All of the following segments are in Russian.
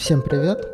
Всем привет!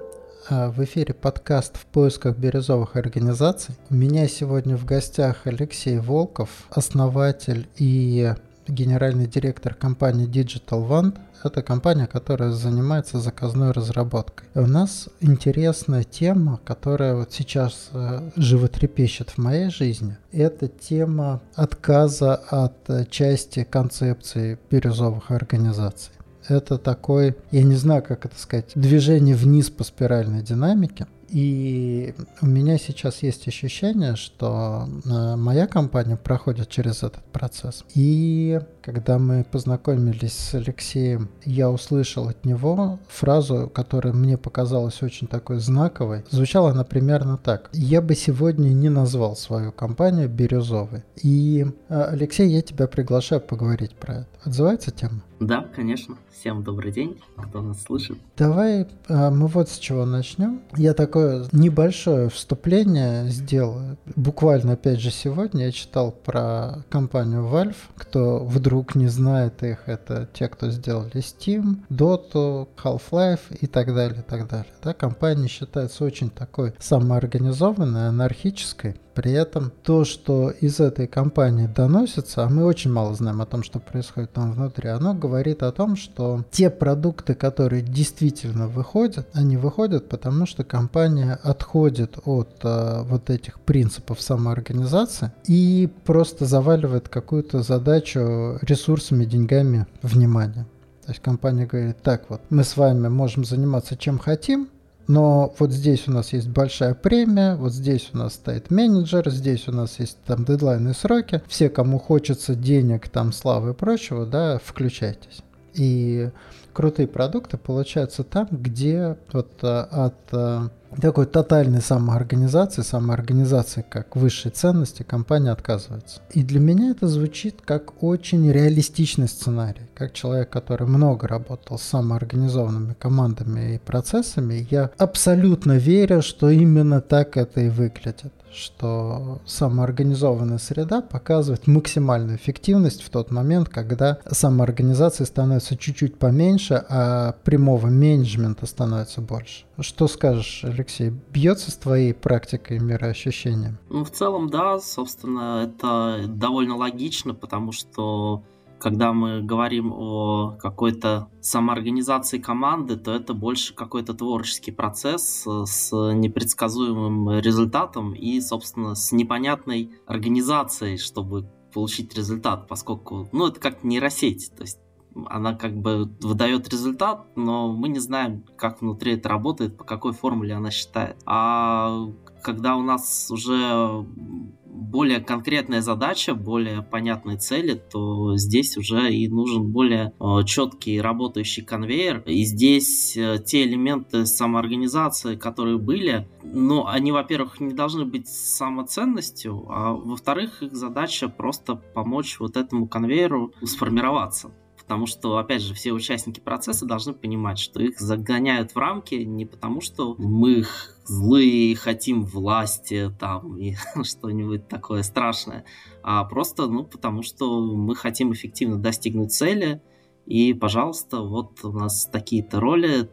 А, в эфире подкаст «В поисках бирюзовых организаций». У меня сегодня в гостях Алексей Волков, основатель и генеральный директор компании Digital One. Это компания, которая занимается заказной разработкой. У нас интересная тема, которая вот сейчас э, животрепещет в моей жизни. Это тема отказа от э, части концепции бирюзовых организаций это такой, я не знаю, как это сказать, движение вниз по спиральной динамике. И у меня сейчас есть ощущение, что э, моя компания проходит через этот процесс. И когда мы познакомились с Алексеем, я услышал от него фразу, которая мне показалась очень такой знаковой. Звучала она примерно так. Я бы сегодня не назвал свою компанию «Бирюзовой». И, э, Алексей, я тебя приглашаю поговорить про это. Отзывается тема? Да, конечно. Всем добрый день, кто нас слышит. Давай э, мы вот с чего начнем. Я такое небольшое вступление сделаю. Буквально, опять же, сегодня я читал про компанию Valve. Кто вдруг вдруг не знает их, это те, кто сделали Steam, Dota, Half-Life и так далее, и так далее. Да, компания считается очень такой самоорганизованной, анархической. При этом то, что из этой компании доносится, а мы очень мало знаем о том, что происходит там внутри, оно говорит о том, что те продукты, которые действительно выходят, они выходят потому, что компания отходит от э, вот этих принципов самоорганизации и просто заваливает какую-то задачу ресурсами, деньгами, внимания. То есть компания говорит, так вот, мы с вами можем заниматься чем хотим, но вот здесь у нас есть большая премия, вот здесь у нас стоит менеджер, здесь у нас есть там дедлайны сроки. Все, кому хочется денег, там, славы и прочего, да, включайтесь. И крутые продукты получаются там, где вот а, от а, такой тотальной самоорганизации, самоорганизации как высшей ценности компания отказывается. И для меня это звучит как очень реалистичный сценарий. Как человек, который много работал с самоорганизованными командами и процессами, я абсолютно верю, что именно так это и выглядит что самоорганизованная среда показывает максимальную эффективность в тот момент, когда самоорганизации становится чуть-чуть поменьше, а прямого менеджмента становится больше. Что скажешь, Алексей, бьется с твоей практикой мироощущения? Ну, в целом, да, собственно, это довольно логично, потому что когда мы говорим о какой-то самоорганизации команды, то это больше какой-то творческий процесс с непредсказуемым результатом и, собственно, с непонятной организацией, чтобы получить результат, поскольку, ну, это как нейросеть, то есть она как бы выдает результат, но мы не знаем, как внутри это работает, по какой формуле она считает. А когда у нас уже более конкретная задача, более понятные цели, то здесь уже и нужен более э, четкий работающий конвейер. И здесь э, те элементы самоорганизации, которые были, ну, они, во-первых, не должны быть самоценностью, а во-вторых, их задача просто помочь вот этому конвейеру сформироваться. Потому что, опять же, все участники процесса должны понимать, что их загоняют в рамки не потому, что мы их злые, хотим власти там и что-нибудь такое страшное, а просто, ну, потому что мы хотим эффективно достигнуть цели, и, пожалуйста, вот у нас такие-то роли,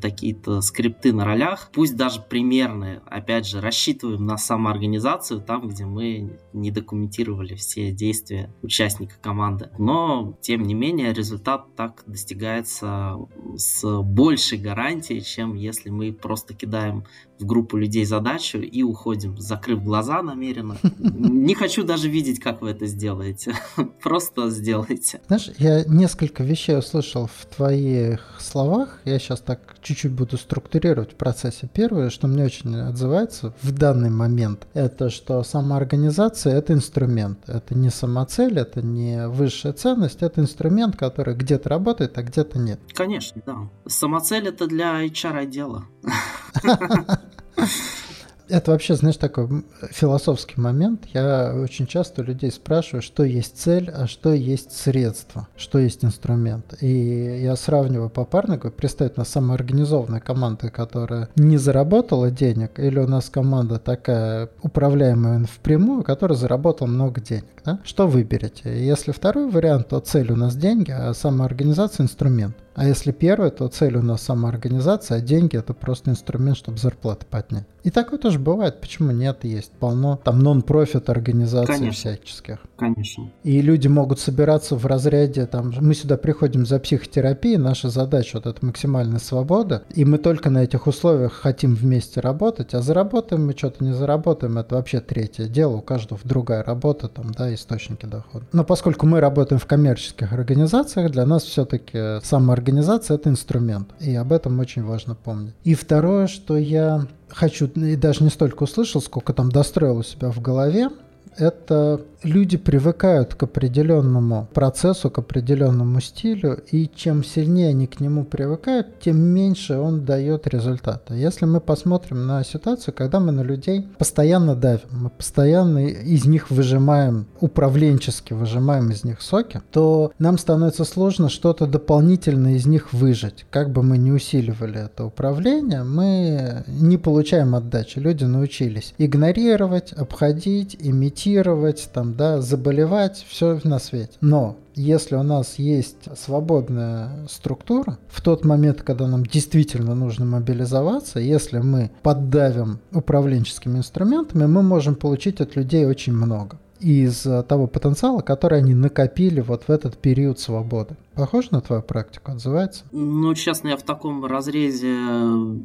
такие-то скрипты на ролях, пусть даже примерные, опять же, рассчитываем на самоорганизацию там, где мы не документировали все действия участника команды. Но, тем не менее, результат так достигается с большей гарантией, чем если мы просто кидаем в группу людей задачу и уходим, закрыв глаза намеренно. Не хочу даже видеть, как вы это сделаете. Просто сделайте. Знаешь, я несколько вещей услышал в твоих словах. Я сейчас так чуть-чуть буду структурировать в процессе. Первое, что мне очень отзывается в данный момент, это что самоорганизация — это инструмент. Это не самоцель, это не высшая ценность, это инструмент, который где-то работает, а где-то нет. Конечно, да. Самоцель — это для HR-отдела. Это вообще, знаешь, такой философский момент. Я очень часто людей спрашиваю, что есть цель, а что есть средство, что есть инструмент. И я сравниваю попарно, говорю, представить на самоорганизованная команда, которая не заработала денег, или у нас команда такая управляемая впрямую, которая заработала много денег. Да? Что выберете? Если второй вариант, то цель у нас деньги, а самоорганизация инструмент. А если первое, то цель у нас самоорганизация, а деньги это просто инструмент, чтобы зарплаты поднять. И такое тоже бывает. Почему нет? Есть полно там нон-профит организаций Конечно. всяческих. Конечно. И люди могут собираться в разряде, там, мы сюда приходим за психотерапией, наша задача вот это максимальная свобода, и мы только на этих условиях хотим вместе работать, а заработаем мы что-то не заработаем, это вообще третье дело, у каждого другая работа, там, да, источники дохода. Но поскольку мы работаем в коммерческих организациях, для нас все-таки самоорганизация это инструмент, и об этом очень важно помнить. И второе, что я хочу, и даже не столько услышал, сколько там достроил у себя в голове, это люди привыкают к определенному процессу, к определенному стилю, и чем сильнее они к нему привыкают, тем меньше он дает результата. Если мы посмотрим на ситуацию, когда мы на людей постоянно давим, мы постоянно из них выжимаем, управленчески выжимаем из них соки, то нам становится сложно что-то дополнительно из них выжать. Как бы мы ни усиливали это управление, мы не получаем отдачи. Люди научились игнорировать, обходить, имитировать, там, да, заболевать, все на свете. Но если у нас есть свободная структура, в тот момент, когда нам действительно нужно мобилизоваться, если мы поддавим управленческими инструментами, мы можем получить от людей очень много из того потенциала, который они накопили вот в этот период свободы. Похоже на твою практику, отзывается? Ну, честно, я в таком разрезе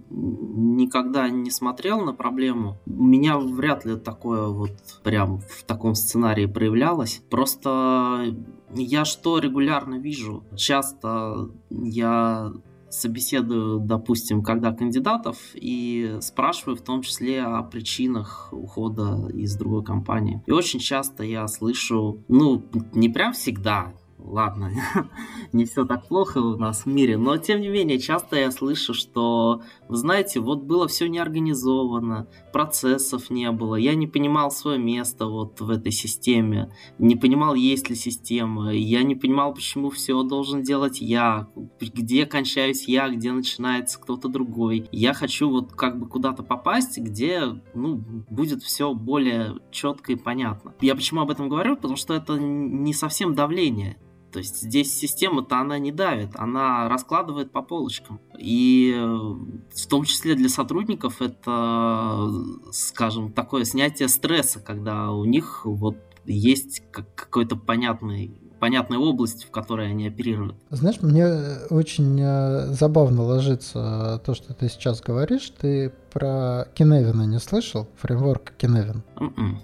никогда не смотрел на проблему. У меня вряд ли такое вот прям в таком сценарии проявлялось. Просто я что регулярно вижу? Часто я собеседую, допустим, когда кандидатов и спрашиваю в том числе о причинах ухода из другой компании. И очень часто я слышу, ну, не прям всегда, ладно, не все так плохо у нас в мире, но тем не менее часто я слышу, что, вы знаете, вот было все неорганизовано, процессов не было, я не понимал свое место вот в этой системе, не понимал, есть ли система, я не понимал, почему все должен делать я, где кончаюсь я, где начинается кто-то другой. Я хочу вот как бы куда-то попасть, где, ну, будет все более четко и понятно. Я почему об этом говорю? Потому что это не совсем давление. То есть здесь система-то она не давит, она раскладывает по полочкам. И э, в том числе для сотрудников это, скажем, такое снятие стресса, когда у них вот есть какой-то понятный понятная область, в которой они оперируют. Знаешь, мне очень э, забавно ложится то, что ты сейчас говоришь. Ты про Киневина не слышал? Фреймворк Киневин? Mm-mm.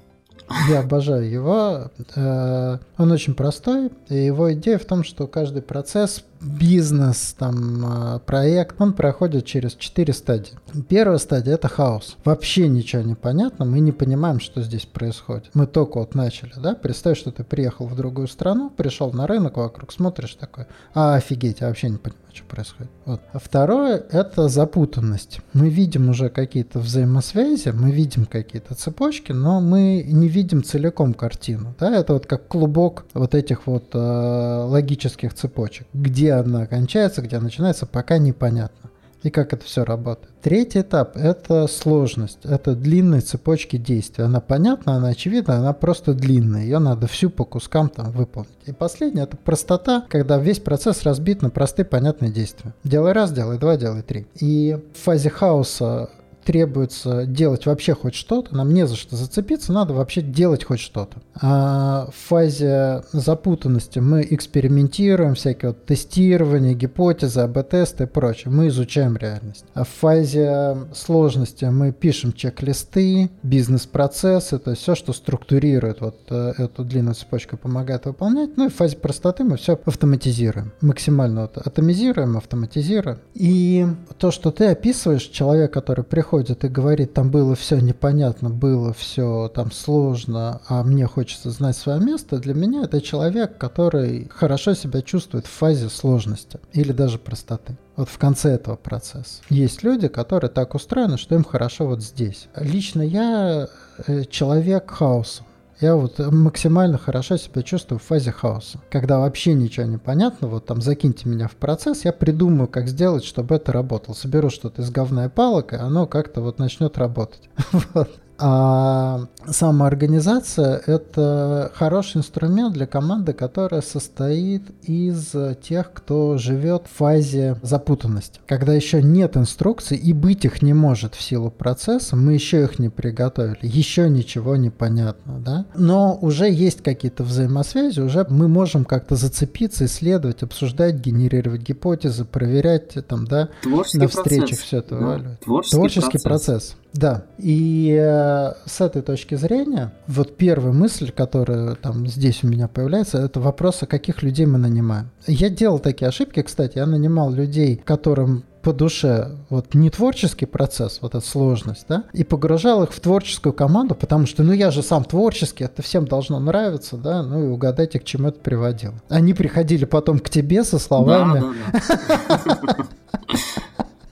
Я обожаю его. Э, он очень простой, и его идея в том, что каждый процесс бизнес, там, а, проект, он проходит через четыре стадии. Первая стадия – это хаос. Вообще ничего не понятно, мы не понимаем, что здесь происходит. Мы только вот начали, да? Представь, что ты приехал в другую страну, пришел на рынок, вокруг смотришь такой, а, офигеть, я вообще не понимаю, что происходит. Вот. А второе – это запутанность. Мы видим уже какие-то взаимосвязи, мы видим какие-то цепочки, но мы не видим целиком картину, да? Это вот как клубок вот этих вот э, логических цепочек, где где она кончается, где начинается, пока непонятно. И как это все работает. Третий этап – это сложность, это длинные цепочки действий. Она понятна, она очевидна, она просто длинная, ее надо всю по кускам там выполнить. И последнее – это простота, когда весь процесс разбит на простые понятные действия. Делай раз, делай два, делай три. И в фазе хаоса требуется делать вообще хоть что-то, нам не за что зацепиться, надо вообще делать хоть что-то. А в фазе запутанности мы экспериментируем, всякие вот тестирования, гипотезы, АБ-тесты и прочее. Мы изучаем реальность. А в фазе сложности мы пишем чек-листы, бизнес-процессы, то есть все, что структурирует вот э, эту длинную цепочку, помогает выполнять. Ну и в фазе простоты мы все автоматизируем. Максимально вот атомизируем, автоматизируем. И то, что ты описываешь, человек, который приходит приходит и говорит, там было все непонятно, было все там сложно, а мне хочется знать свое место, для меня это человек, который хорошо себя чувствует в фазе сложности или даже простоты. Вот в конце этого процесса. Есть люди, которые так устроены, что им хорошо вот здесь. Лично я э, человек хаоса. Я вот максимально хорошо себя чувствую в фазе хаоса. Когда вообще ничего не понятно, вот там закиньте меня в процесс, я придумаю, как сделать, чтобы это работало. Соберу что-то из говна палок, и оно как-то вот начнет работать. А самоорганизация – это хороший инструмент для команды, которая состоит из тех, кто живет в фазе запутанности. Когда еще нет инструкций и быть их не может в силу процесса, мы еще их не приготовили, еще ничего не понятно, да? Но уже есть какие-то взаимосвязи, уже мы можем как-то зацепиться, исследовать, обсуждать, генерировать гипотезы, проверять там, да, Творческий на встречах процесс. все это Да, творческий Творческий процесс. процесс. Да. И э, с этой точки зрения, вот первая мысль, которая там здесь у меня появляется, это вопрос, а каких людей мы нанимаем. Я делал такие ошибки, кстати, я нанимал людей, которым по душе вот не творческий процесс, вот эта сложность, да, и погружал их в творческую команду, потому что, ну, я же сам творческий, это всем должно нравиться, да, ну, и угадайте, к чему это приводило. Они приходили потом к тебе со словами, Да, да, да.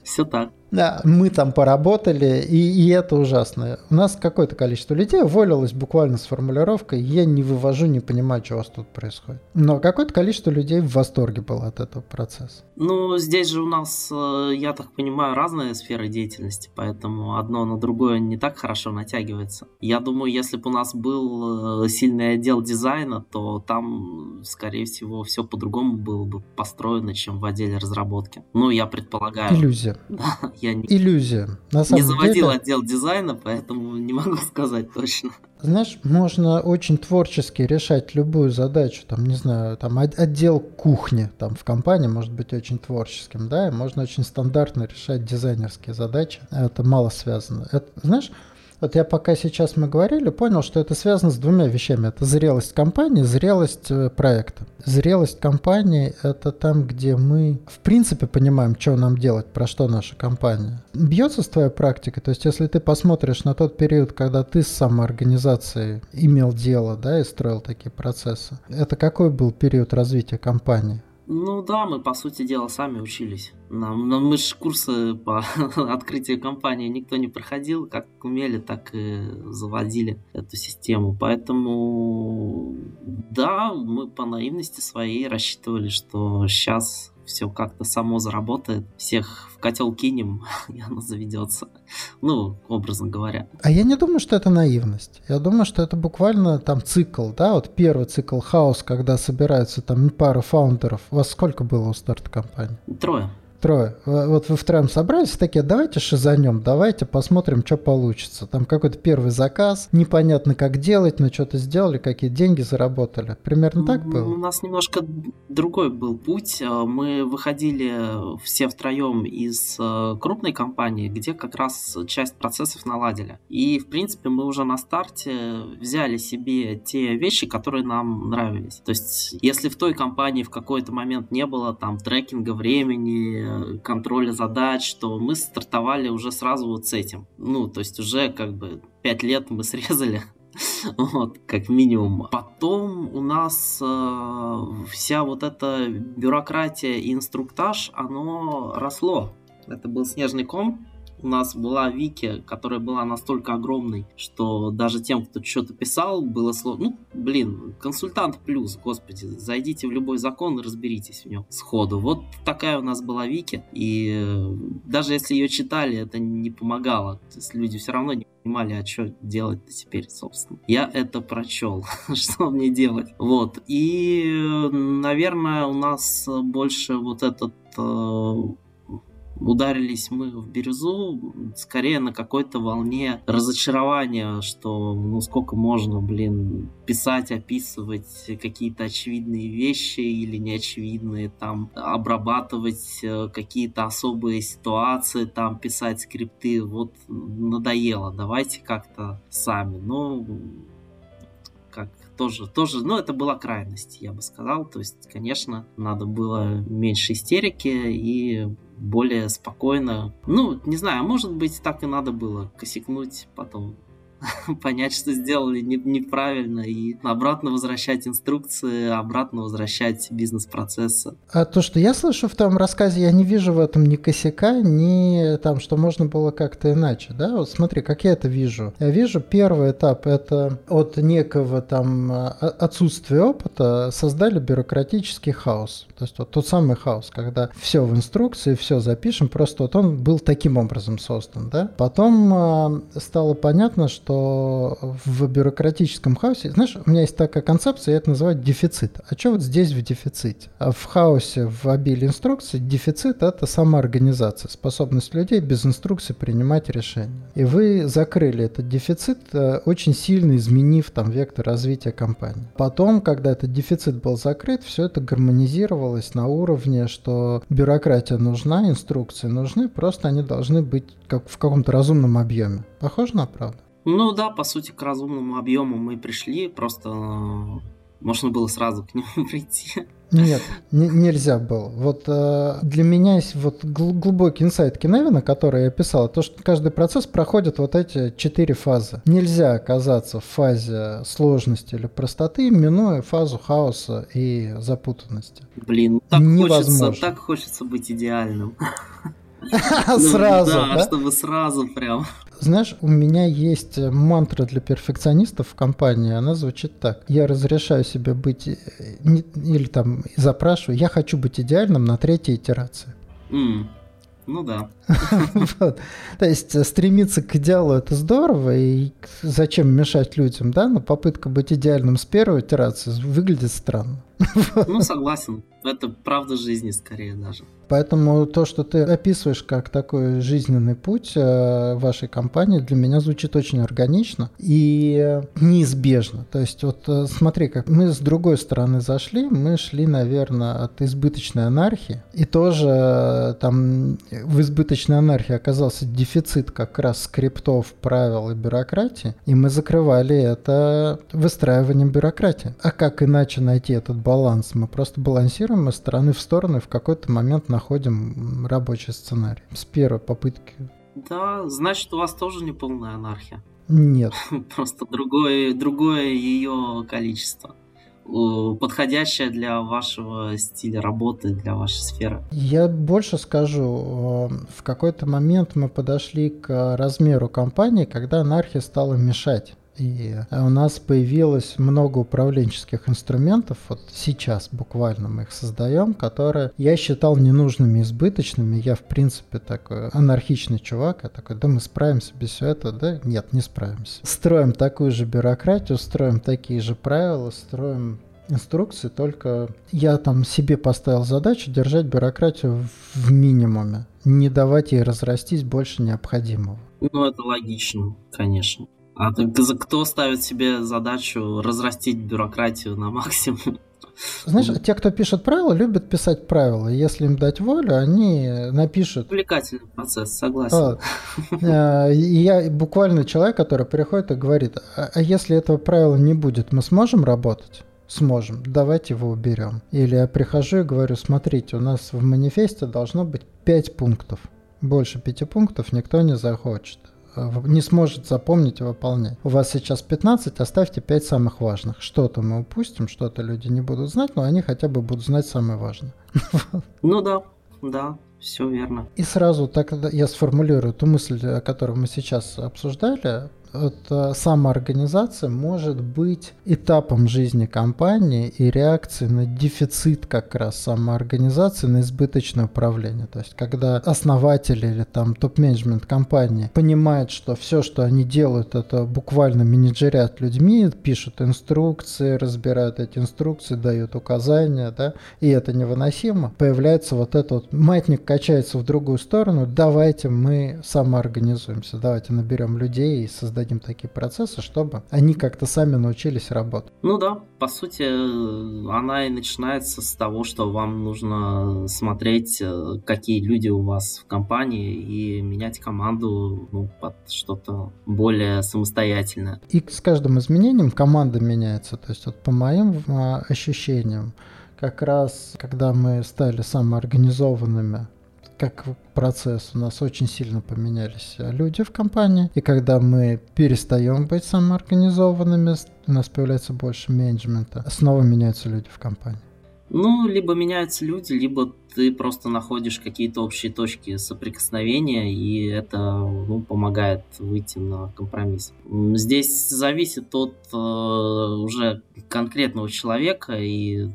Все так. Да, мы там поработали, и, и это ужасно. У нас какое-то количество людей уволилось буквально с формулировкой «я не вывожу, не понимаю, что у вас тут происходит». Но какое-то количество людей в восторге было от этого процесса. Ну, здесь же у нас, э, я так понимаю, разные сферы деятельности, поэтому одно на другое не так хорошо натягивается. Я думаю, если бы у нас был э, сильный отдел дизайна, то там, скорее всего, все по-другому было бы построено, чем в отделе разработки. Ну, я предполагаю. Иллюзия. Да, я не, Иллюзия. На не самом заводил деле, отдел дизайна, поэтому не могу сказать точно. знаешь, можно очень творчески решать любую задачу. Там, не знаю, там от- отдел кухни там в компании может быть очень творческим, да, и можно очень стандартно решать дизайнерские задачи. Это мало связано. Это, знаешь, вот я пока сейчас мы говорили, понял, что это связано с двумя вещами. Это зрелость компании, зрелость э, проекта. Зрелость компании – это там, где мы, в принципе, понимаем, что нам делать, про что наша компания. Бьется с твоей практикой? То есть, если ты посмотришь на тот период, когда ты с самоорганизацией имел дело, да, и строил такие процессы, это какой был период развития компании? Ну да, мы, по сути дела, сами учились. Нам, нам- мы же курсы по открытию компании никто не проходил. Как умели, так и заводили эту систему. Поэтому, да, мы по наивности своей рассчитывали, что сейчас все как-то само заработает. Всех в котел кинем, и оно заведется. Ну, образно говоря. А я не думаю, что это наивность. Я думаю, что это буквально там цикл, да, вот первый цикл хаос, когда собираются там пара фаундеров. У вас сколько было у старта компании? Трое. Трое. В- Вот вы втроем собрались, такие, давайте шизанем, давайте посмотрим, что получится. Там какой-то первый заказ, непонятно как делать, но что-то сделали, какие деньги заработали. Примерно так М, У было? нас немножко другой был путь. Э, Мы выходили все втроем из э, крупной компании, где как раз часть процессов наладили. И, в принципе, мы уже на старте взяли себе те вещи, которые нам нравились. То есть, если в той компании в какой-то момент не было там трекинга времени, э, контроля задач, то мы стартовали уже сразу вот с этим. Ну, то есть уже как бы пять лет мы срезали вот, как минимум. Потом у нас э, вся вот эта бюрократия и инструктаж, оно росло. Это был снежный ком. У нас была Вики, которая была настолько огромной, что даже тем, кто что-то писал, было сложно. Ну, блин, консультант плюс, господи, зайдите в любой закон и разберитесь в нем сходу. Вот такая у нас была Вики, и э, даже если ее читали, это не помогало. То есть люди все равно не понимали, а что делать-то теперь, собственно. Я это прочел, что мне делать. Вот. И, э, наверное, у нас больше вот этот э, ударились мы в бирюзу скорее на какой-то волне разочарования, что ну сколько можно, блин, писать, описывать какие-то очевидные вещи или неочевидные, там обрабатывать э, какие-то особые ситуации, там писать скрипты, вот надоело, давайте как-то сами. Ну, как тоже, тоже, ну, это была крайность, я бы сказал. То есть, конечно, надо было меньше истерики и более спокойно. Ну, не знаю, может быть, так и надо было косякнуть потом понять, что сделали не- неправильно, и обратно возвращать инструкции, обратно возвращать бизнес-процессы. А то, что я слышу в том рассказе, я не вижу в этом ни косяка, ни там, что можно было как-то иначе, да? Вот смотри, как я это вижу. Я вижу первый этап, это от некого там а, отсутствия опыта создали бюрократический хаос. То есть вот тот самый хаос, когда все в инструкции, все запишем, просто вот он был таким образом создан, да? Потом а, стало понятно, что в бюрократическом хаосе, знаешь, у меня есть такая концепция, я это называю дефицит. А что вот здесь в дефиците? А в хаосе, в обилии инструкций, дефицит – это самоорганизация, способность людей без инструкций принимать решения. И вы закрыли этот дефицит, э, очень сильно изменив там вектор развития компании. Потом, когда этот дефицит был закрыт, все это гармонизировалось на уровне, что бюрократия нужна, инструкции нужны, просто они должны быть как в каком-то разумном объеме. Похоже на правду? Ну да, по сути, к разумному объему мы пришли, просто э, можно было сразу к нему прийти. Нет, не, нельзя было. Вот э, для меня есть вот гл- глубокий инсайт Киневина, который я писал, то, что каждый процесс проходит вот эти четыре фазы. Нельзя оказаться в фазе сложности или простоты, минуя фазу хаоса и запутанности. Блин, так Невозможно. хочется, так хочется быть идеальным. Сразу, да? чтобы сразу прям. Знаешь, у меня есть мантра для перфекционистов в компании, она звучит так. Я разрешаю себе быть, э, или там запрашиваю, я хочу быть идеальным на третьей итерации. Mm. Ну да. вот. То есть э, стремиться к идеалу это здорово, и зачем мешать людям, да? Но попытка быть идеальным с первой итерации выглядит странно. ну, согласен. Это правда жизни скорее даже. Поэтому то, что ты описываешь как такой жизненный путь э, вашей компании, для меня звучит очень органично и неизбежно. То есть вот э, смотри, как мы с другой стороны зашли, мы шли, наверное, от избыточной анархии, и тоже э, там в избыточной анархии оказался дефицит как раз скриптов, правил и бюрократии, и мы закрывали это выстраиванием бюрократии. А как иначе найти этот баланс? Мы просто балансируем из стороны в сторону, и в какой-то момент находим рабочий сценарий с первой попытки. Да, значит, у вас тоже не полная анархия. Нет. Просто другое, другое ее количество подходящее для вашего стиля работы, для вашей сферы. Я больше скажу, в какой-то момент мы подошли к размеру компании, когда анархия стала мешать. И у нас появилось много управленческих инструментов, вот сейчас буквально мы их создаем, которые я считал ненужными, избыточными. Я, в принципе, такой анархичный чувак, я такой, да мы справимся без всего этого, да? Нет, не справимся. Строим такую же бюрократию, строим такие же правила, строим инструкции, только я там себе поставил задачу держать бюрократию в минимуме, не давать ей разрастись больше необходимого. Ну, это логично, конечно. А кто ставит себе задачу разрастить бюрократию на максимум? Знаешь, те, кто пишет правила, любят писать правила. Если им дать волю, они напишут. Увлекательный процесс, согласен. А, я буквально человек, который приходит и говорит, а, а если этого правила не будет, мы сможем работать? Сможем, давайте его уберем. Или я прихожу и говорю, смотрите, у нас в манифесте должно быть 5 пунктов. Больше 5 пунктов никто не захочет не сможет запомнить и выполнять. У вас сейчас 15, оставьте 5 самых важных. Что-то мы упустим, что-то люди не будут знать, но они хотя бы будут знать самое важное. Ну да, да, все верно. И сразу так я сформулирую ту мысль, которую мы сейчас обсуждали, это самоорганизация может быть этапом жизни компании и реакцией на дефицит как раз самоорганизации, на избыточное управление. То есть, когда основатели или там топ-менеджмент компании понимают, что все, что они делают, это буквально менеджерят людьми, пишут инструкции, разбирают эти инструкции, дают указания, да, и это невыносимо, появляется вот этот маятник качается в другую сторону, давайте мы самоорганизуемся, давайте наберем людей и создадим создадим такие процессы, чтобы они как-то сами научились работать. Ну да, по сути, она и начинается с того, что вам нужно смотреть, э, какие люди у вас в компании, и менять команду ну, под что-то более самостоятельное. И с каждым изменением команда меняется. То есть вот по моим а, ощущениям, как раз когда мы стали самоорганизованными как процесс, у нас очень сильно поменялись люди в компании, и когда мы перестаем быть самоорганизованными, у нас появляется больше менеджмента, снова меняются люди в компании. Ну, либо меняются люди, либо ты просто находишь какие-то общие точки соприкосновения, и это ну, помогает выйти на компромисс. Здесь зависит от э, уже конкретного человека и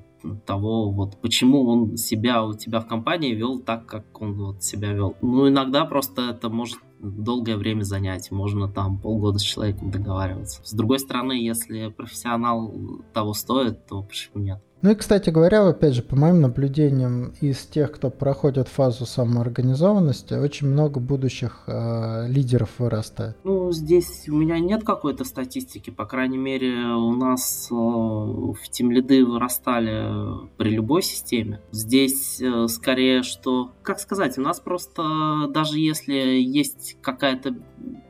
того, вот почему он себя у тебя в компании вел так, как он вот себя вел. Ну, иногда просто это может долгое время занять, можно там полгода с человеком договариваться. С другой стороны, если профессионал того стоит, то почему нет? Ну и, кстати говоря, опять же, по моим наблюдениям, из тех, кто проходит фазу самоорганизованности, очень много будущих э, лидеров вырастает. Ну, здесь у меня нет какой-то статистики, по крайней мере, у нас э, в тимлиды вырастали при любой системе. Здесь э, скорее, что, как сказать, у нас просто даже если есть какая-то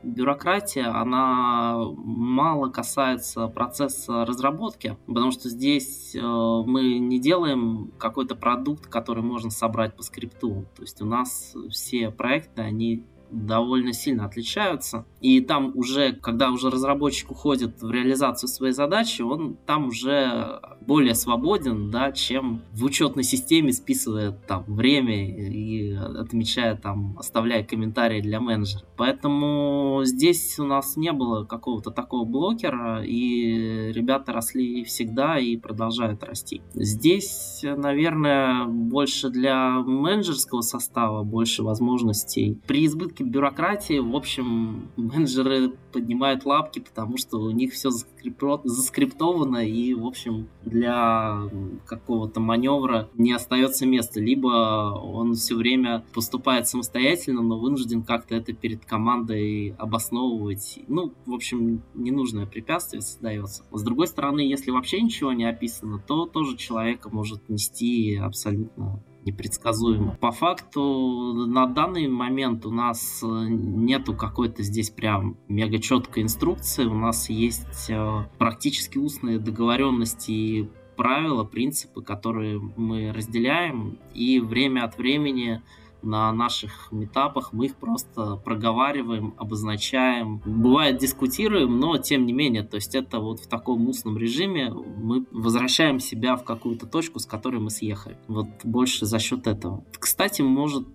бюрократия, она мало касается процесса разработки, потому что здесь э, мы не делаем какой-то продукт, который можно собрать по скрипту. То есть у нас все проекты, они довольно сильно отличаются. И там уже, когда уже разработчик уходит в реализацию своей задачи, он там уже более свободен, да, чем в учетной системе списывает там время и отмечая там, оставляя комментарии для менеджера. Поэтому здесь у нас не было какого-то такого блокера, и ребята росли всегда и продолжают расти. Здесь, наверное, больше для менеджерского состава больше возможностей. При избытке бюрократии, в общем, менеджеры поднимают лапки, потому что у них все заскриптовано, и, в общем, для какого-то маневра не остается места. Либо он все время поступает самостоятельно, но вынужден как-то это перед командой обосновывать. Ну, в общем, ненужное препятствие создается. С другой стороны, если вообще ничего не описано, то тоже человека может нести абсолютно непредсказуемо. По факту на данный момент у нас э, нету какой-то здесь прям мега четкой инструкции. У нас есть э, практически устные договоренности и правила, принципы, которые мы разделяем, и время от времени на наших метапах, мы их просто проговариваем, обозначаем. Бывает дискутируем, но тем не менее, то есть это вот в таком устном режиме мы возвращаем себя в какую-то точку, с которой мы съехали. Вот больше за счет этого. Кстати, может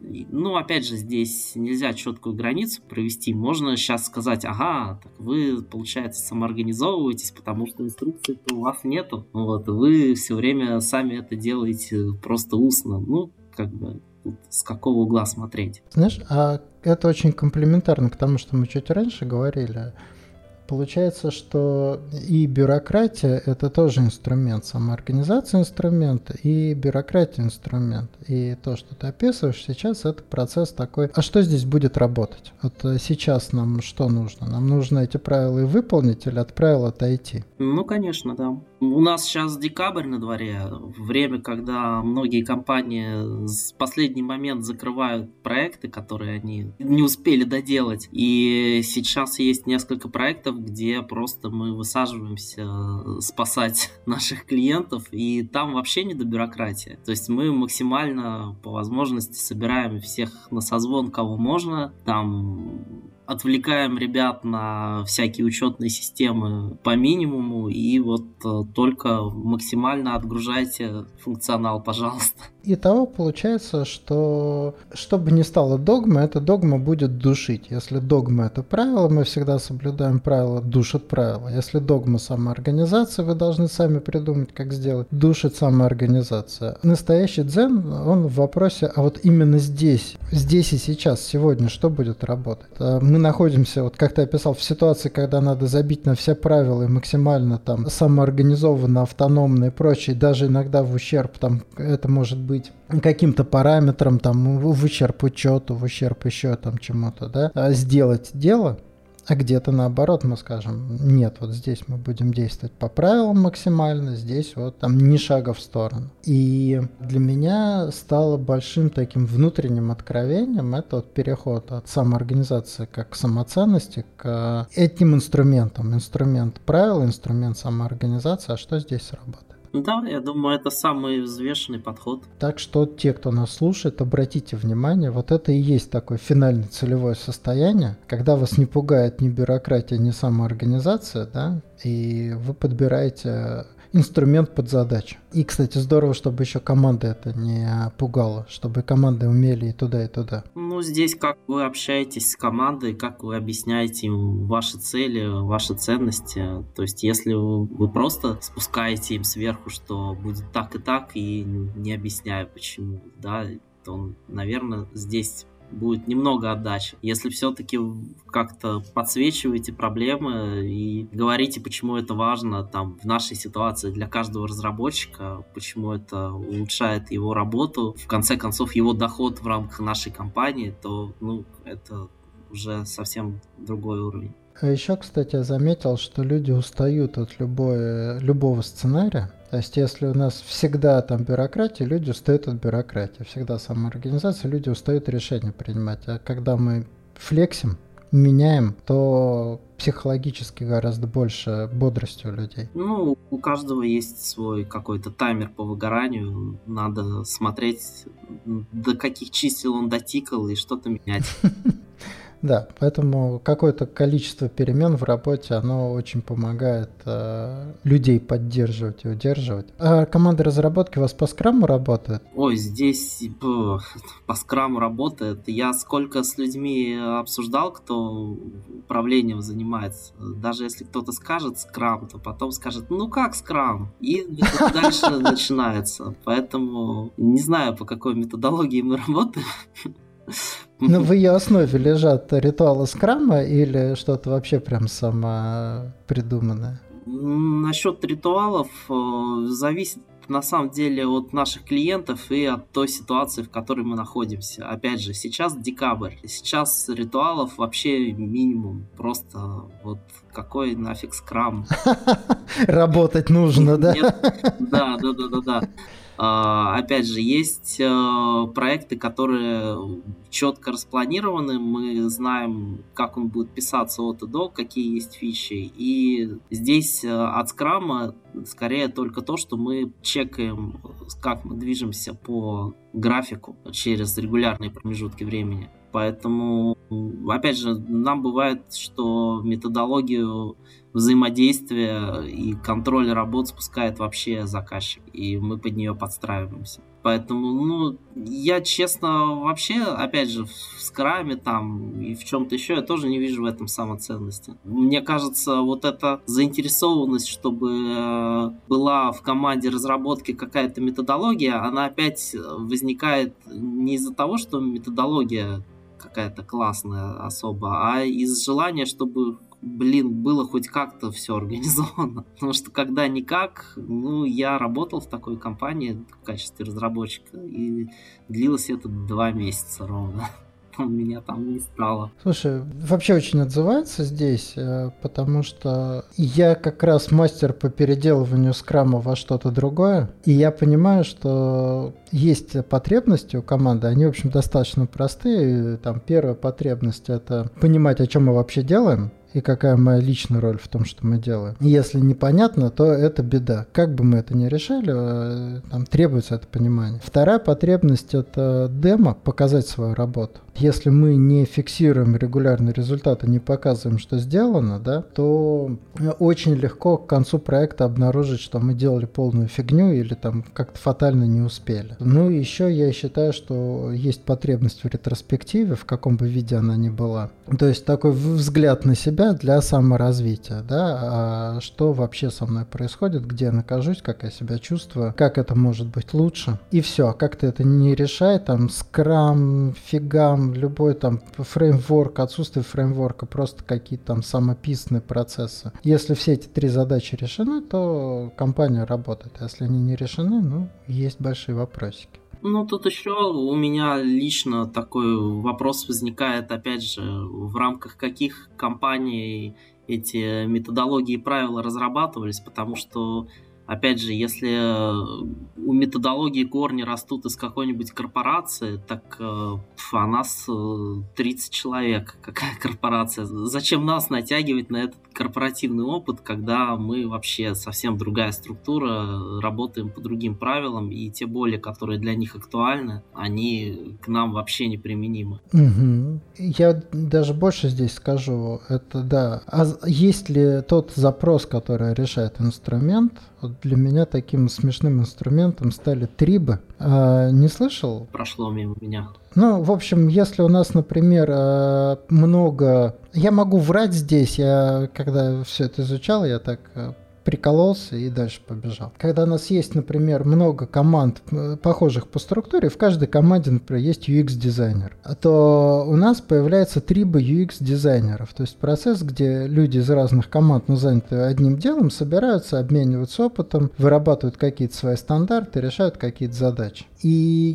ну, опять же, здесь нельзя четкую границу провести. Можно сейчас сказать, ага, так вы, получается, самоорганизовываетесь, потому что инструкции у вас нету. Вот, вы все время сами это делаете просто устно. Ну, как бы с какого угла смотреть. Знаешь, а это очень комплементарно к тому, что мы чуть раньше говорили. Получается, что и бюрократия – это тоже инструмент, самоорганизация – инструмент, и бюрократия – инструмент. И то, что ты описываешь сейчас, это процесс такой, а что здесь будет работать? Вот э, сейчас нам что нужно? Нам нужно эти правила и выполнить или от правил отойти? Ну, конечно, да. У нас сейчас декабрь на дворе, время, когда многие компании в последний момент закрывают проекты, которые они не успели доделать. И сейчас есть несколько проектов, где просто мы высаживаемся э, спасать наших клиентов, и там вообще не до бюрократии. То есть мы максимально по возможности собираем всех на созвон, кого можно, там отвлекаем ребят на всякие учетные системы по минимуму и вот э, только максимально отгружайте функционал, пожалуйста. Итого получается, что чтобы не стало догмой, эта догма будет душить. Если догма это правило, мы всегда соблюдаем правила, душит правила. Если догма самоорганизация, вы должны сами придумать, как сделать. Душит самоорганизация. Настоящий дзен, он в вопросе, а вот именно здесь, здесь и сейчас, сегодня, что будет работать? А мы находимся, вот как ты описал, в ситуации, когда надо забить на все правила и максимально там самоорганизованно, автономно и прочее, даже иногда в ущерб, там это может быть быть каким-то параметром, там, в ущерб учету, в ущерб еще там чему-то, да, а сделать дело, а где-то наоборот мы скажем, нет, вот здесь мы будем действовать по правилам максимально, здесь вот там ни шага в сторону. И для меня стало большим таким внутренним откровением это переход от самоорганизации как самоценности к этим инструментам. Инструмент правил, инструмент самоорганизации, а что здесь работает? Да, я думаю, это самый взвешенный подход. Так что те, кто нас слушает, обратите внимание, вот это и есть такое финальное целевое состояние, когда вас не пугает ни бюрократия, ни самоорганизация, да, и вы подбираете инструмент под задачу. И, кстати, здорово, чтобы еще команда это не пугала, чтобы команды умели и туда, и туда. Ну, здесь как вы общаетесь с командой, как вы объясняете им ваши цели, ваши ценности. То есть, если вы просто спускаете им сверху, что будет так и так, и не объясняя почему, да, то, наверное, здесь будет немного отдачи. Если все-таки как-то подсвечиваете проблемы и говорите, почему это важно там в нашей ситуации для каждого разработчика, почему это улучшает его работу, в конце концов его доход в рамках нашей компании, то ну, это уже совсем другой уровень. А еще, кстати, я заметил, что люди устают от любой, любого сценария. То есть, если у нас всегда там бюрократия, люди устают от бюрократии. Всегда самоорганизация, люди устают решения принимать. А когда мы флексим, меняем, то психологически гораздо больше бодрости у людей. Ну, у каждого есть свой какой-то таймер по выгоранию. Надо смотреть, до каких чисел он дотикал и что-то менять. Да, поэтому какое-то количество перемен в работе, оно очень помогает э, людей поддерживать и удерживать. А команда разработки у вас по скраму работает? Ой, здесь по, по скраму работает. Я сколько с людьми обсуждал, кто управлением занимается. Даже если кто-то скажет скрам, то потом скажет, ну как скрам? И дальше начинается. Поэтому не знаю, по какой методологии мы работаем. Ну, в ее основе лежат ритуалы скрама или что-то вообще прям само придуманное? Насчет ритуалов э, зависит на самом деле от наших клиентов и от той ситуации, в которой мы находимся. Опять же, сейчас декабрь. Сейчас ритуалов вообще минимум. Просто вот какой нафиг скрам. Работать нужно, да? Да, да, да, да, да. А, опять же, есть э, проекты, которые четко распланированы, мы знаем, как он будет писаться от и до, какие есть фичи. И здесь э, от скрама скорее только то, что мы чекаем, как мы движемся по графику через регулярные промежутки времени. Поэтому, опять же, нам бывает, что методологию взаимодействия и контроль работ спускает вообще заказчик, и мы под нее подстраиваемся. Поэтому, ну, я честно вообще, опять же, в скраме там и в чем-то еще я тоже не вижу в этом самоценности. Мне кажется, вот эта заинтересованность, чтобы э, была в команде разработки какая-то методология, она опять возникает не из-за того, что методология какая-то классная особо, а из желания, чтобы блин, было хоть как-то все организовано. Потому что когда никак, ну, я работал в такой компании в качестве разработчика, и длилось это два месяца ровно. Меня там не стало. Слушай, вообще очень отзывается здесь, э, потому что я как раз мастер по переделыванию скрама во что-то другое, и я понимаю, что есть потребности у команды, они, в общем, достаточно простые. Там первая потребность — это понимать, о чем мы вообще делаем, и какая моя личная роль в том, что мы делаем. Если непонятно, то это беда. Как бы мы это ни решали, э, там требуется это понимание. Вторая потребность — это демо, показать свою работу. Если мы не фиксируем регулярные результаты, не показываем, что сделано, да, то очень легко к концу проекта обнаружить, что мы делали полную фигню или там как-то фатально не успели. Ну и еще я считаю, что есть потребность в ретроспективе, в каком бы виде она ни была. То есть такой взгляд на себя для саморазвития, да, а что вообще со мной происходит, где я нахожусь, как я себя чувствую, как это может быть лучше. И все, как-то это не решает, там, скрам, фигам, любой там фреймворк, отсутствие фреймворка, просто какие-то там самописные процессы. Если все эти три задачи решены, то компания работает. Если они не решены, ну, есть большие вопросики. Ну, тут еще у меня лично такой вопрос возникает, опять же, в рамках каких компаний эти методологии и правила разрабатывались, потому что Опять же, если э, у методологии корни растут из какой-нибудь корпорации, так э, а нас 30 э, человек. Какая корпорация? Зачем нас натягивать на этот корпоративный опыт, когда мы вообще совсем другая структура, работаем по другим правилам, и те боли, которые для них актуальны, они к нам вообще неприменимы. Угу. Я даже больше здесь скажу. Это да. А есть ли тот запрос, который решает инструмент, вот для меня таким смешным инструментом стали трибы. А, не слышал? Прошло мимо меня. Ну, в общем, если у нас, например, а, много... Я могу врать здесь, я когда все это изучал, я так а, прикололся и дальше побежал. Когда у нас есть, например, много команд, э, похожих по структуре, в каждой команде, например, есть UX-дизайнер, то у нас появляется триба UX-дизайнеров, то есть процесс, где люди из разных команд, но заняты одним делом, собираются, обмениваются опытом, вырабатывают какие-то свои стандарты, решают какие-то задачи. И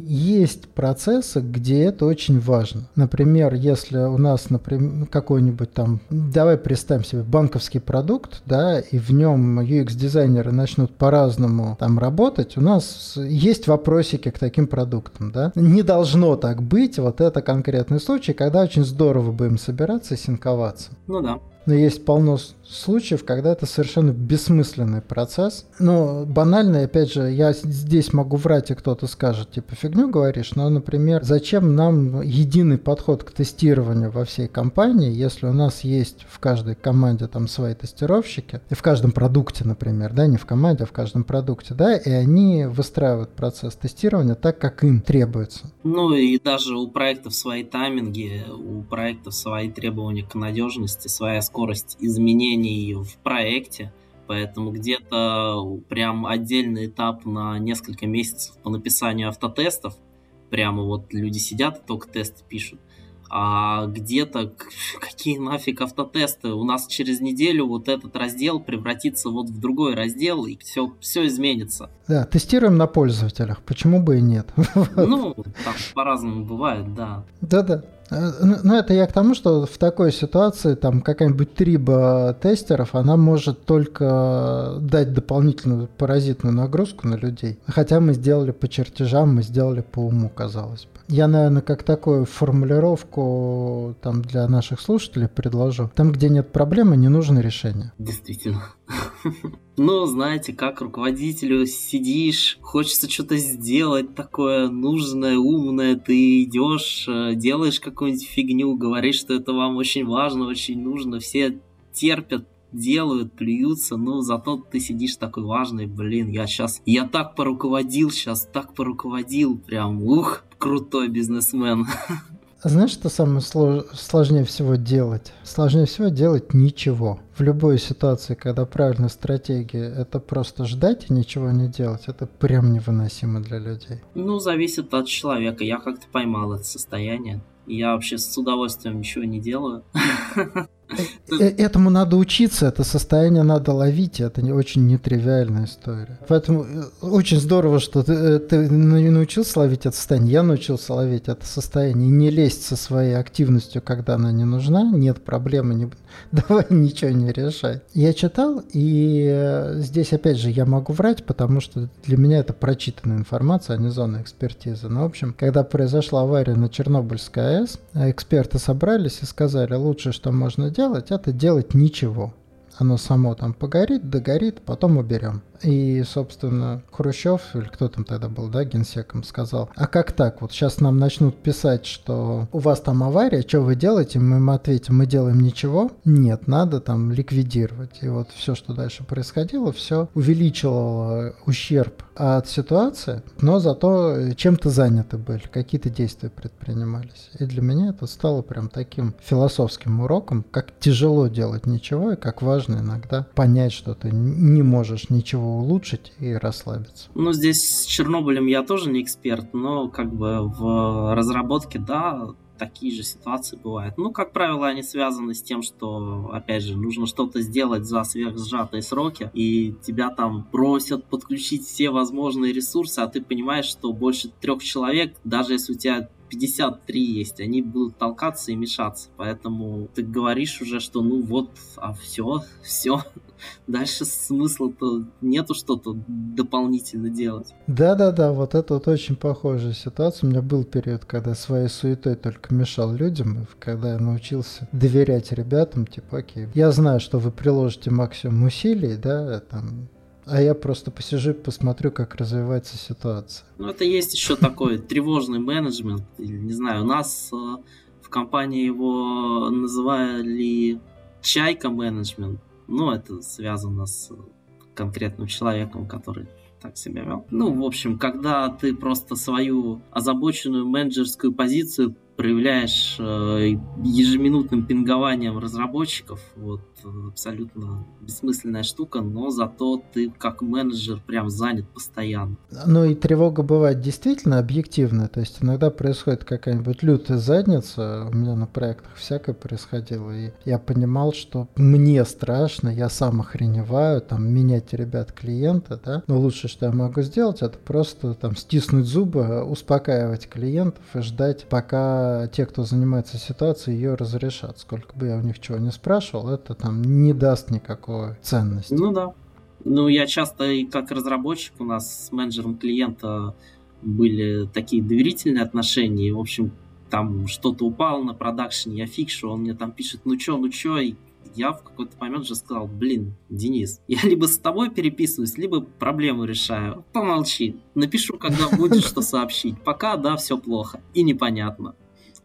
есть процессы, где это очень важно. Например, если у нас, например, какой-нибудь там, давай представим себе банковский продукт, да, и в нем UX-дизайнеры начнут по-разному там работать, у нас есть вопросики к таким продуктам, да. Не должно так быть, вот это конкретный случай, когда очень здорово будем собираться и синковаться. Ну да. Но есть полно случаев, когда это совершенно бессмысленный процесс. Ну, банально, опять же, я здесь могу врать, и кто-то скажет, типа, фигню говоришь, но, например, зачем нам единый подход к тестированию во всей компании, если у нас есть в каждой команде там свои тестировщики, и в каждом продукте, например, да, не в команде, а в каждом продукте, да, и они выстраивают процесс тестирования так, как им требуется. Ну, и даже у проектов свои тайминги, у проектов свои требования к надежности, своя скорость изменений в проекте, поэтому где-то прям отдельный этап на несколько месяцев по написанию автотестов, прямо вот люди сидят и только тесты пишут, а где-то какие нафиг автотесты, у нас через неделю вот этот раздел превратится вот в другой раздел, и все, все изменится. Да, тестируем на пользователях, почему бы и нет? Ну, так по-разному бывает, да. Да-да. Э, ну, ну, это я к тому, что в такой ситуации там какая-нибудь триба тестеров, она может только дать дополнительную паразитную нагрузку на людей. Хотя мы сделали по чертежам, мы сделали по уму, казалось бы. Я, наверное, как такую формулировку там для наших слушателей предложу. Там, где нет проблемы, не нужно решение. Действительно. Ну, знаете, как руководителю сидишь, хочется что-то сделать такое нужное, умное, ты идешь, э, делаешь какую-нибудь фигню, говоришь, что это вам очень важно, очень нужно, все терпят, делают, плюются, но зато ты сидишь такой важный, блин, я сейчас, я так поруководил, сейчас так поруководил, прям, ух, крутой бизнесмен. Знаешь, что самое слож... сложнее всего делать? Сложнее всего делать ничего. В любой ситуации, когда правильная стратегия, это просто ждать и ничего не делать, это прям невыносимо для людей. Ну, зависит от человека. Я как-то поймал это состояние. Я вообще с удовольствием ничего не делаю. Э, этому надо учиться, это состояние надо ловить, это не очень нетривиальная история. Поэтому э, очень здорово, что ты, э, ты научился ловить это состояние. Я научился ловить это состояние не лезть со своей активностью, когда она не нужна. Нет проблемы, не, давай ничего не решай. Я читал, и здесь опять же я могу врать, потому что для меня это прочитанная информация, а не зона экспертизы. Но, в общем, когда произошла авария на Чернобыльской АЭС, эксперты собрались и сказали, лучше, что можно делать, это делать ничего. Оно само там погорит, догорит, потом уберем. И, собственно, Хрущев, или кто там тогда был, да, генсеком, сказал, а как так? Вот сейчас нам начнут писать, что у вас там авария, что вы делаете? Мы им ответим, мы делаем ничего. Нет, надо там ликвидировать. И вот все, что дальше происходило, все увеличило ущерб от ситуации, но зато чем-то заняты были, какие-то действия предпринимались. И для меня это стало прям таким философским уроком, как тяжело делать ничего, и как важно иногда понять, что ты не можешь ничего улучшить и расслабиться. Ну, здесь с Чернобылем я тоже не эксперт, но как бы в разработке, да, такие же ситуации бывают. Ну, как правило, они связаны с тем, что, опять же, нужно что-то сделать за сверхсжатые сроки, и тебя там просят подключить все возможные ресурсы, а ты понимаешь, что больше трех человек, даже если у тебя 53 есть, они будут толкаться и мешаться. Поэтому ты говоришь уже, что ну вот, а все, все. Дальше смысла-то нету что-то дополнительно делать. Да-да-да, вот это вот очень похожая ситуация. У меня был период, когда своей суетой только мешал людям, когда я научился доверять ребятам, типа, окей, я знаю, что вы приложите максимум усилий, да, там, а я просто посижу, посмотрю, как развивается ситуация. Ну, это есть еще такой тревожный менеджмент. Не знаю, у нас э, в компании его называли чайка менеджмент. Ну, это связано с конкретным человеком, который так себя вел. Ну, в общем, когда ты просто свою озабоченную менеджерскую позицию проявляешь э, ежеминутным пингованием разработчиков. Вот абсолютно бессмысленная штука, но зато ты как менеджер прям занят постоянно. Ну и тревога бывает действительно объективная, то есть иногда происходит какая-нибудь лютая задница, у меня на проектах всякое происходило, и я понимал, что мне страшно, я сам охреневаю, там, менять ребят клиента, да, но лучше, что я могу сделать, это просто там стиснуть зубы, успокаивать клиентов и ждать, пока те, кто занимается ситуацией, ее разрешат. Сколько бы я у них чего не спрашивал, это там не даст никакой ценности. Ну да. Ну, я часто и как разработчик у нас с менеджером клиента были такие доверительные отношения. И, в общем, там что-то упало на продакшене, я фикшу, он мне там пишет, ну чё, ну чё, и я в какой-то момент же сказал, блин, Денис, я либо с тобой переписываюсь, либо проблему решаю. Помолчи, напишу, когда будет что сообщить. Пока, да, все плохо и непонятно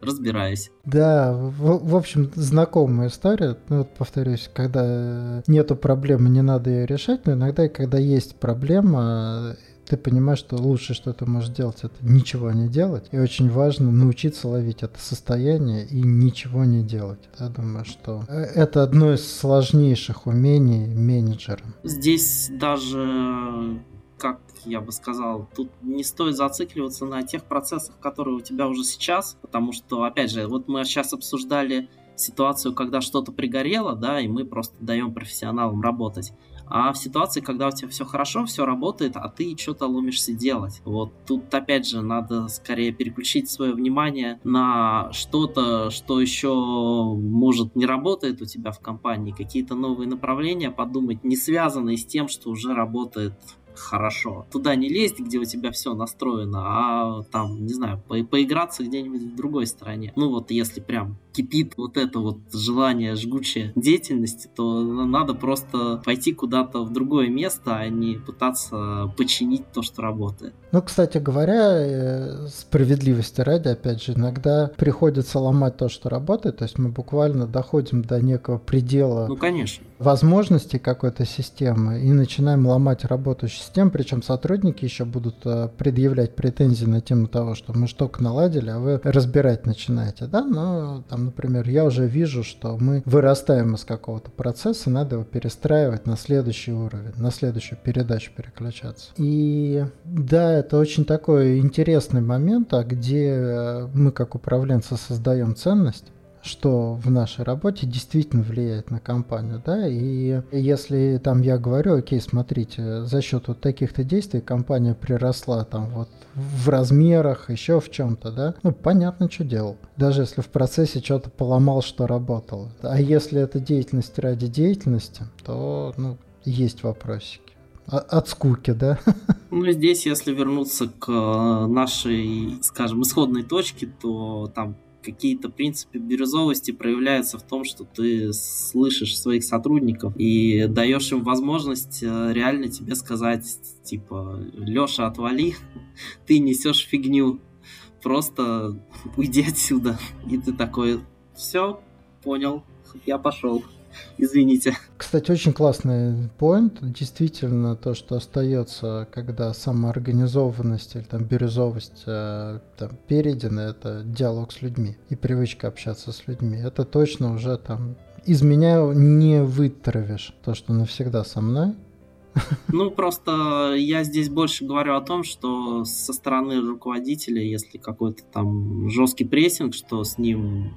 разбираюсь. Да, в, в общем, знакомая история. Ну, вот повторюсь, когда нету проблемы, не надо ее решать, но иногда, когда есть проблема, ты понимаешь, что лучше, что ты можешь делать, это ничего не делать. И очень важно научиться ловить это состояние и ничего не делать. Я думаю, что э, это одно из сложнейших умений менеджера. Здесь даже как я бы сказал, тут не стоит зацикливаться на тех процессах, которые у тебя уже сейчас, потому что, опять же, вот мы сейчас обсуждали ситуацию, когда что-то пригорело, да, и мы просто даем профессионалам работать. А в ситуации, когда у тебя все хорошо, все работает, а ты что-то ломишься делать. Вот тут, опять же, надо скорее переключить свое внимание на что-то, что еще, может, не работает у тебя в компании, какие-то новые направления подумать, не связанные с тем, что уже работает хорошо. Туда не лезть, где у тебя все настроено, а там, не знаю, по поиграться где-нибудь в другой стороне. Ну вот если прям кипит вот это вот желание жгучей деятельности, то надо просто пойти куда-то в другое место, а не пытаться починить то, что работает. Ну, кстати говоря, э, справедливости ради, опять же, иногда приходится ломать то, что работает, то есть мы буквально доходим до некого предела ну, конечно. возможностей какой-то системы и начинаем ломать работающую систему, причем сотрудники еще будут э, предъявлять претензии на тему того, что мы штуку наладили, а вы разбирать начинаете, да, но там например, я уже вижу, что мы вырастаем из какого-то процесса, надо его перестраивать на следующий уровень, на следующую передачу переключаться. И да, это очень такой интересный момент, а где мы как управленцы создаем ценность, что в нашей работе действительно влияет на компанию, да, и если там я говорю, окей, смотрите, за счет вот таких-то действий компания приросла там вот в размерах, еще в чем-то, да, ну, понятно, что делал. Даже если в процессе что-то поломал, что работало. А если это деятельность ради деятельности, то, ну, есть вопросики. От скуки, да? Ну, здесь, если вернуться к нашей, скажем, исходной точке, то там какие-то принципы бирюзовости проявляются в том, что ты слышишь своих сотрудников и даешь им возможность э, реально тебе сказать, типа, Леша, отвали, ты несешь фигню, просто уйди отсюда. И ты такой, все, понял, я пошел. Извините. Кстати, очень классный поинт. Действительно, то, что остается, когда самоорганизованность или там бирюзовость э, там, передана, это диалог с людьми и привычка общаться с людьми. Это точно уже там из меня не вытравишь то, что навсегда со мной. Ну, просто я здесь больше говорю о том, что со стороны руководителя, если какой-то там жесткий прессинг, что с ним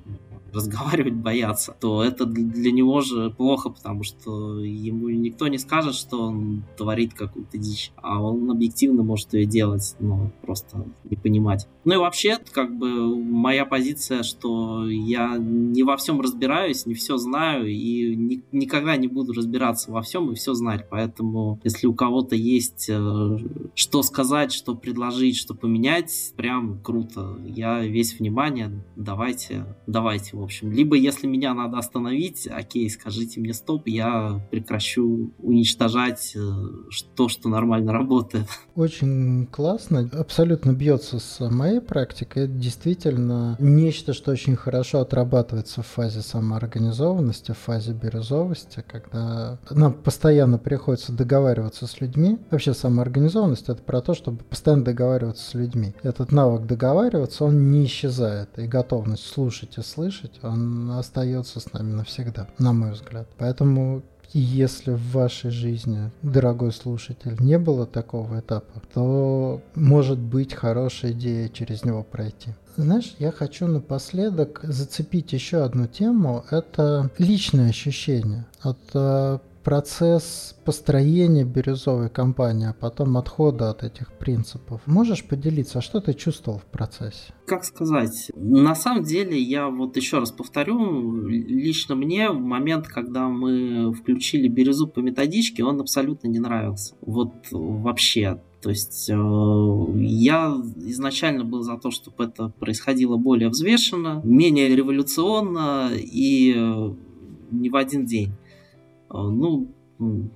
разговаривать боятся, то это для него же плохо, потому что ему никто не скажет, что он творит какую-то дичь, а он объективно может ее делать, но просто не понимать. Ну и вообще, как бы моя позиция, что я не во всем разбираюсь, не все знаю и ни, никогда не буду разбираться во всем и все знать, поэтому если у кого-то есть э, что сказать, что предложить, что поменять, прям круто. Я весь внимание, давайте, давайте В общем, либо если меня надо остановить, окей, скажите мне стоп, я прекращу уничтожать э, то, что нормально работает. Очень классно, абсолютно бьется с моей практикой. Это действительно нечто, что очень хорошо отрабатывается в фазе самоорганизованности, в фазе бирюзовости, когда нам постоянно приходится договариваться с людьми. Вообще самоорганизованность это про то, чтобы постоянно договариваться с людьми. Этот навык договариваться, он не исчезает. И готовность слушать и слышать, он остается с нами навсегда, на мой взгляд. Поэтому если в вашей жизни, дорогой слушатель, не было такого этапа, то может быть хорошая идея через него пройти. Знаешь, я хочу напоследок зацепить еще одну тему. Это личное ощущение от э, процесс построения бирюзовой компании, а потом отхода от этих принципов. Можешь поделиться, а что ты чувствовал в процессе? Как сказать? На самом деле, я вот еще раз повторю, лично мне в момент, когда мы включили бирюзу по методичке, он абсолютно не нравился. Вот вообще. То есть э, я изначально был за то, чтобы это происходило более взвешенно, менее революционно и э, не в один день. А, ну,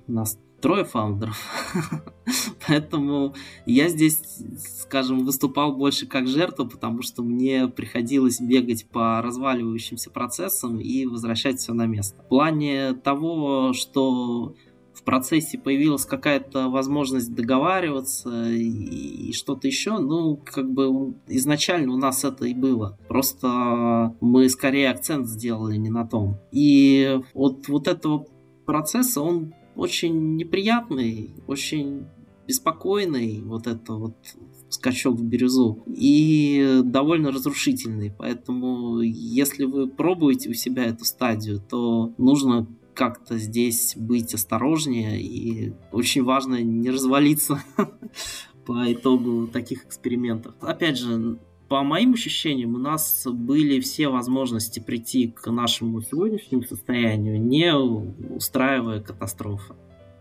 нас трое фаундеров, поэтому я здесь, скажем, выступал больше как жертва, потому что мне приходилось бегать по разваливающимся процессам и возвращать все на место. В плане того, что в процессе появилась какая-то возможность договариваться и, и что-то еще, ну, как бы изначально у нас это и было. Просто мы скорее акцент сделали не на том. И от вот этого процесса, он очень неприятный, очень беспокойный, вот это вот скачок в бирюзу, и довольно разрушительный. Поэтому, если вы пробуете у себя эту стадию, то нужно как-то здесь быть осторожнее, и очень важно не развалиться по итогу таких экспериментов. Опять же, по моим ощущениям, у нас были все возможности прийти к нашему сегодняшнему состоянию, не устраивая катастрофы.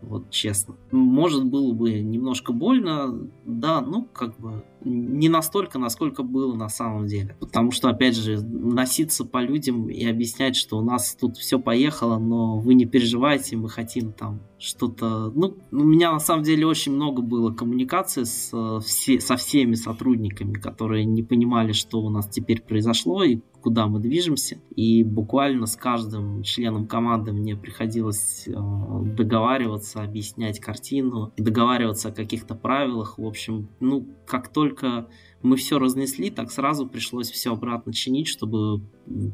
Вот честно. Может, было бы немножко больно, да, ну, как бы не настолько, насколько было на самом деле. Потому что, опять же, носиться по людям и объяснять, что у нас тут все поехало, но вы не переживайте, мы хотим там что-то... Ну, у меня на самом деле очень много было коммуникации с, все, со всеми сотрудниками, которые не понимали, что у нас теперь произошло и куда мы движемся. И буквально с каждым членом команды мне приходилось э, договариваться, объяснять картину, договариваться о каких-то правилах. В общем, ну, как только мы все разнесли, так сразу пришлось все обратно чинить, чтобы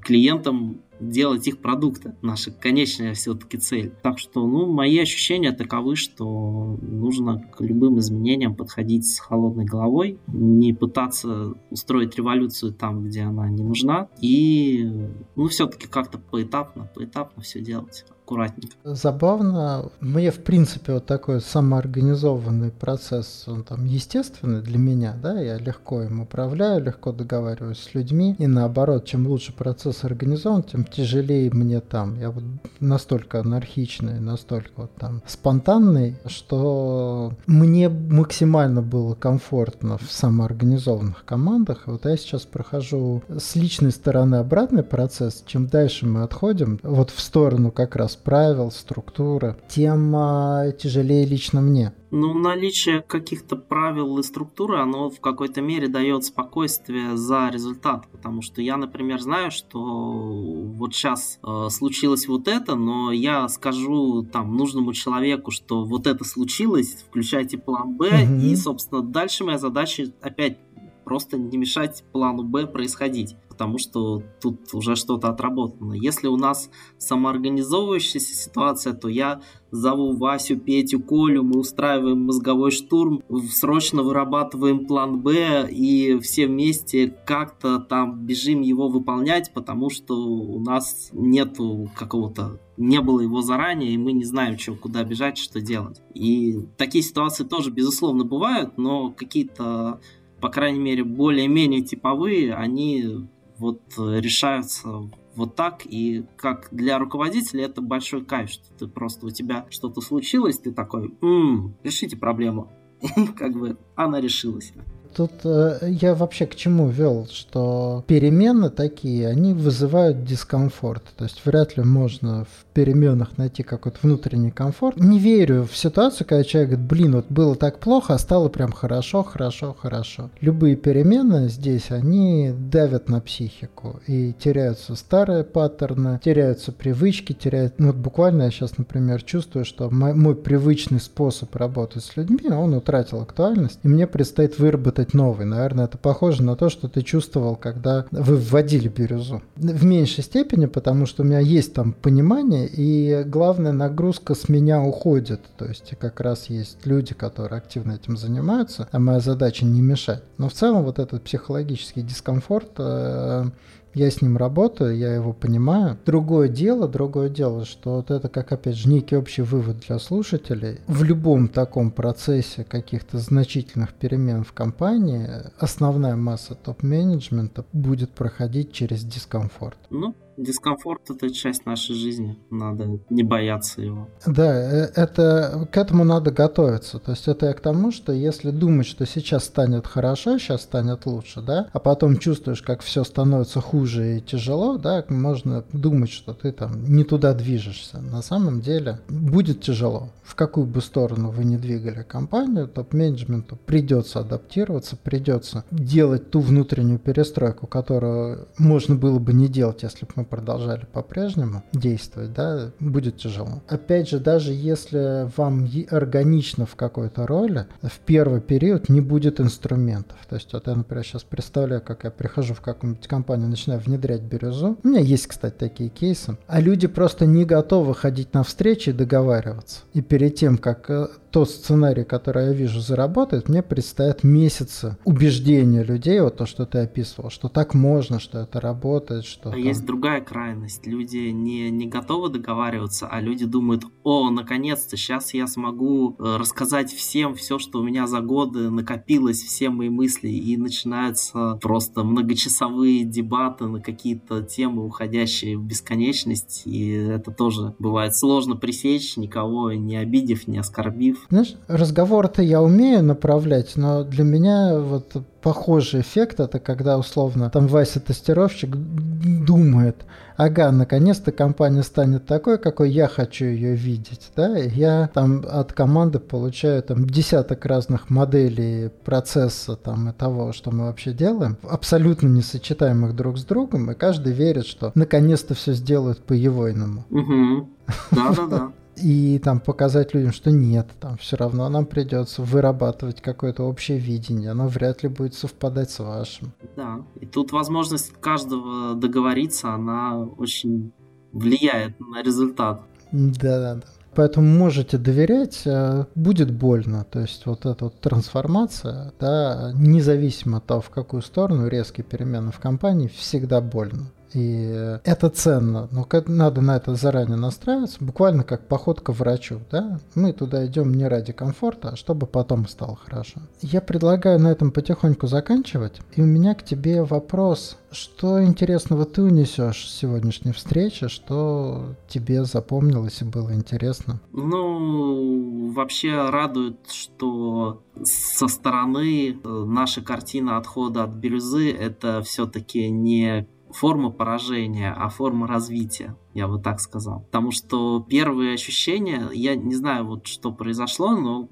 клиентам делать их продукты. Наша конечная все-таки цель. Так что, ну, мои ощущения таковы, что нужно к любым изменениям подходить с холодной головой, не пытаться устроить революцию там, где она не нужна, и, ну, все-таки как-то поэтапно, поэтапно все делать аккуратненько. Забавно. Мне, в принципе, вот такой самоорганизованный процесс, он там естественный для меня, да, я легко им управляю, легко договариваюсь с людьми, и наоборот, чем лучше процесс организован, тем тяжелее мне там. Я вот настолько анархичный, настолько вот там спонтанный, что мне максимально было комфортно в самоорганизованных командах. Вот я сейчас прохожу с личной стороны обратный процесс. Чем дальше мы отходим, вот в сторону как раз правил, структуры, тем а, тяжелее лично мне. Ну, наличие каких-то правил и структуры, оно в какой-то мере дает спокойствие за результат. Потому что я, например, знаю, что вот сейчас э, случилось вот это, но я скажу там нужному человеку, что вот это случилось, включайте план Б, угу. и, собственно, дальше моя задача опять просто не мешать плану Б происходить потому что тут уже что-то отработано. Если у нас самоорганизовывающаяся ситуация, то я зову Васю, Петю, Колю, мы устраиваем мозговой штурм, срочно вырабатываем план Б и все вместе как-то там бежим его выполнять, потому что у нас нету какого-то не было его заранее, и мы не знаем, что, куда бежать, что делать. И такие ситуации тоже, безусловно, бывают, но какие-то, по крайней мере, более-менее типовые, они вот э, решаются вот так, и как для руководителя это большой кайф, что ты просто, у тебя что-то случилось, ты такой, м-м, решите проблему, как бы она решилась. Тут э, я вообще к чему вел, что перемены такие, они вызывают дискомфорт. То есть вряд ли можно в переменах найти какой-то внутренний комфорт. Не верю в ситуацию, когда человек говорит, блин, вот было так плохо, а стало прям хорошо, хорошо, хорошо. Любые перемены здесь, они давят на психику и теряются старые паттерны, теряются привычки, теряют... Ну, вот буквально я сейчас, например, чувствую, что мой, мой привычный способ работать с людьми, он утратил актуальность, и мне предстоит выработать новый. Наверное, это похоже на то, что ты чувствовал, когда вы вводили бирюзу. В меньшей степени, потому что у меня есть там понимание, и главная нагрузка с меня уходит. То есть как раз есть люди, которые активно этим занимаются, а моя задача не мешать. Но в целом вот этот психологический дискомфорт э, я с ним работаю, я его понимаю. Другое дело, другое дело, что вот это как, опять же, некий общий вывод для слушателей. В любом таком процессе каких-то значительных перемен в компании основная масса топ-менеджмента будет проходить через дискомфорт. Ну, Дискомфорт это часть нашей жизни, надо не бояться его. Да, э, это к этому надо готовиться. То есть это я к тому, что если думать, что сейчас станет хорошо, сейчас станет лучше, да, а потом чувствуешь, как все становится хуже и тяжело, да, можно думать, что ты там не туда движешься. На самом деле будет тяжело. В какую бы сторону вы не двигали компанию, топ-менеджменту придется адаптироваться, придется делать ту внутреннюю перестройку, которую можно было бы не делать, если бы мы продолжали по-прежнему действовать, да, будет тяжело. Опять же, даже если вам органично в какой-то роли, в первый период не будет инструментов. То есть вот я, например, сейчас представляю, как я прихожу в какую-нибудь компанию, начинаю внедрять бирюзу. У меня есть, кстати, такие кейсы. А люди просто не готовы ходить на встречи и договариваться. И перед тем, как э, тот сценарий, который я вижу, заработает, мне предстоят месяцы убеждения людей, вот то, что ты описывал, что так можно, что это работает, что... А там... есть другая крайность. Люди не, не готовы договариваться, а люди думают, о, наконец-то, сейчас я смогу э, рассказать всем все, что у меня за годы накопилось, все мои мысли, и начинаются просто многочасовые дебаты на какие-то темы, уходящие в бесконечность, и это тоже бывает сложно пресечь, никого не обидев, не оскорбив. Знаешь, разговор-то я умею направлять, но для меня вот похожий эффект это когда условно там Вася тестировщик думает, ага, наконец-то компания станет такой, какой я хочу ее видеть, да, и я там от команды получаю там десяток разных моделей процесса там и того, что мы вообще делаем, абсолютно несочетаемых друг с другом, и каждый верит, что наконец-то все сделают по-евойному. Угу. Да-да-да и там показать людям, что нет, там все равно нам придется вырабатывать какое-то общее видение, оно вряд ли будет совпадать с вашим. Да, и тут возможность каждого договориться, она очень влияет на результат. Да-да-да. Поэтому можете доверять, э, будет больно. То есть вот эта вот трансформация, да, независимо от того, в какую сторону резкие перемены в компании, всегда больно. И это ценно, но надо на это заранее настраиваться, буквально как поход к врачу. Да? Мы туда идем не ради комфорта, а чтобы потом стало хорошо. Я предлагаю на этом потихоньку заканчивать. И у меня к тебе вопрос. Что интересного ты унесешь с сегодняшней встречи? Что тебе запомнилось и было интересно? Ну, вообще радует, что со стороны э, наша картина отхода от бирюзы это все-таки не форма поражения, а форма развития, я бы так сказал. Потому что первые ощущения, я не знаю, вот что произошло, но